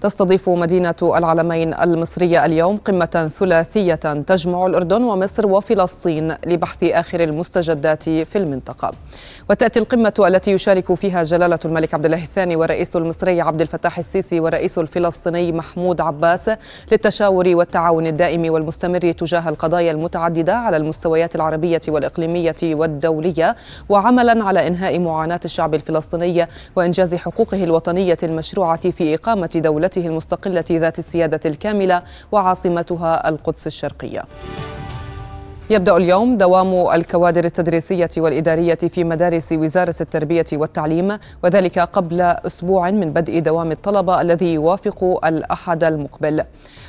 تستضيف مدينة العلمين المصرية اليوم قمة ثلاثية تجمع الأردن ومصر وفلسطين لبحث آخر المستجدات في المنطقة. وتأتي القمة التي يشارك فيها جلالة الملك عبد الله الثاني والرئيس المصري عبد الفتاح السيسي والرئيس الفلسطيني محمود عباس للتشاور والتعاون الدائم والمستمر تجاه القضايا المتعددة على المستويات العربية والإقليمية والدولية وعملا على إنهاء معاناة الشعب الفلسطيني وإنجاز حقوقه الوطنية المشروعة في إقامة دولته المستقلة ذات السيادة الكاملة وعاصمتها القدس الشرقية. يبدأ اليوم دوام الكوادر التدريسية والإدارية في مدارس وزارة التربية والتعليم وذلك قبل أسبوع من بدء دوام الطلبة الذي يوافق الأحد المقبل.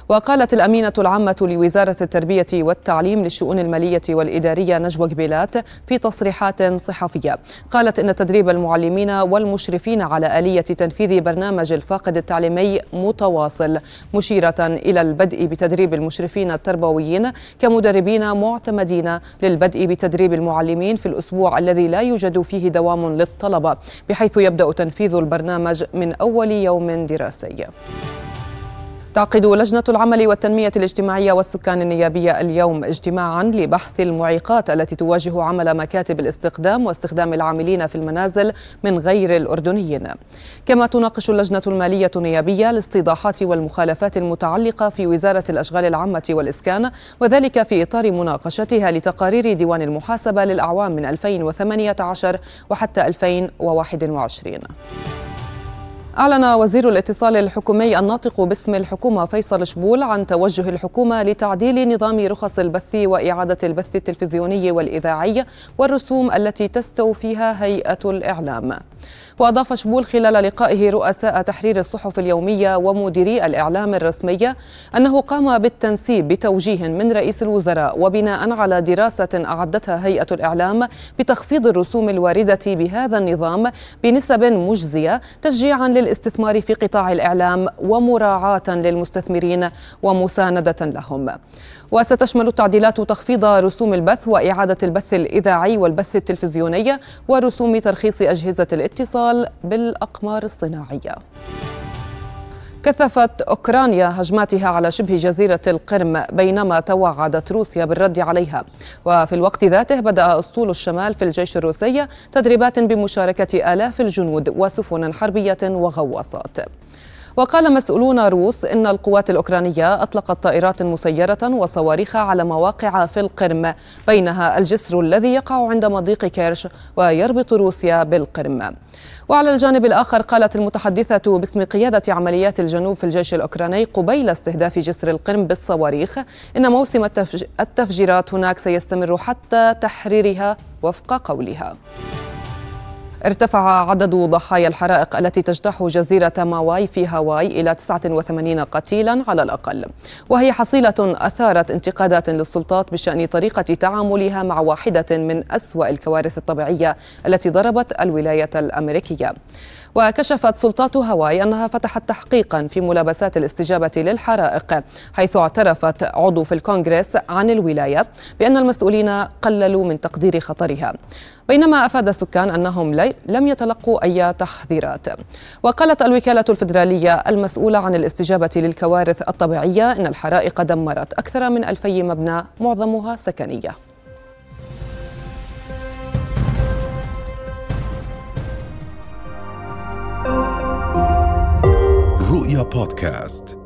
وقالت الأمينة العامة لوزارة التربية والتعليم للشؤون المالية والإدارية نجوى قبيلات في تصريحات صحفية قالت إن تدريب المعلمين والمشرفين على آلية تنفيذ برنامج الفاقد التعليمي متواصل مشيرة إلى البدء بتدريب المشرفين التربويين كمدربين معتمدين للبدء بتدريب المعلمين في الأسبوع الذي لا يوجد فيه دوام للطلبة بحيث يبدأ تنفيذ البرنامج من أول يوم دراسي. تعقد لجنة العمل والتنمية الاجتماعية والسكان النيابية اليوم اجتماعا لبحث المعيقات التي تواجه عمل مكاتب الاستخدام واستخدام العاملين في المنازل من غير الأردنيين. كما تناقش اللجنة المالية النيابية الاستيضاحات والمخالفات المتعلقة في وزارة الأشغال العامة والإسكان وذلك في إطار مناقشتها لتقارير ديوان المحاسبة للأعوام من 2018 وحتى 2021 أعلن وزير الاتصال الحكومي الناطق باسم الحكومة فيصل شبول عن توجه الحكومة لتعديل نظام رخص البث وإعادة البث التلفزيوني والإذاعي والرسوم التي تستوفيها هيئة الإعلام. وأضاف شبول خلال لقائه رؤساء تحرير الصحف اليومية ومديري الإعلام الرسمية أنه قام بالتنسيب بتوجيه من رئيس الوزراء وبناء على دراسة أعدتها هيئة الإعلام بتخفيض الرسوم الواردة بهذا النظام بنسب مجزية تشجيعا للاستثمار في قطاع الإعلام ومراعاة للمستثمرين ومساندة لهم. وستشمل التعديلات تخفيض رسوم البث وإعادة البث الإذاعي والبث التلفزيوني ورسوم ترخيص أجهزة الاتصال بالأقمار الصناعية. كثفت أوكرانيا هجماتها على شبه جزيرة القرم بينما توعدت روسيا بالرد عليها. وفي الوقت ذاته بدأ أسطول الشمال في الجيش الروسي تدريبات بمشاركة آلاف الجنود وسفن حربية وغواصات. وقال مسؤولون روس إن القوات الأوكرانية أطلقت طائرات مسيرة وصواريخ على مواقع في القرم بينها الجسر الذي يقع عند مضيق كيرش ويربط روسيا بالقرم. وعلى الجانب الآخر قالت المتحدثة باسم قيادة عمليات الجنوب في الجيش الأوكراني قبيل استهداف جسر القرم بالصواريخ إن موسم التفجيرات هناك سيستمر حتى تحريرها وفق قولها. ارتفع عدد ضحايا الحرائق التي تجتاح جزيرة ماواي في هاواي إلى 89 قتيلا على الأقل. وهي حصيلة أثارت انتقادات للسلطات بشأن طريقة تعاملها مع واحدة من أسوأ الكوارث الطبيعية التي ضربت الولاية الأمريكية. وكشفت سلطات هاواي أنها فتحت تحقيقا في ملابسات الاستجابة للحرائق حيث اعترفت عضو في الكونغرس عن الولاية بأن المسؤولين قللوا من تقدير خطرها. بينما أفاد السكان أنهم لم يتلقوا أي تحذيرات. وقالت الوكالة الفيدرالية المسؤولة عن الاستجابة للكوارث الطبيعية أن الحرائق دمرت أكثر من ألفي مبنى معظمها سكنية. رؤيا بودكاست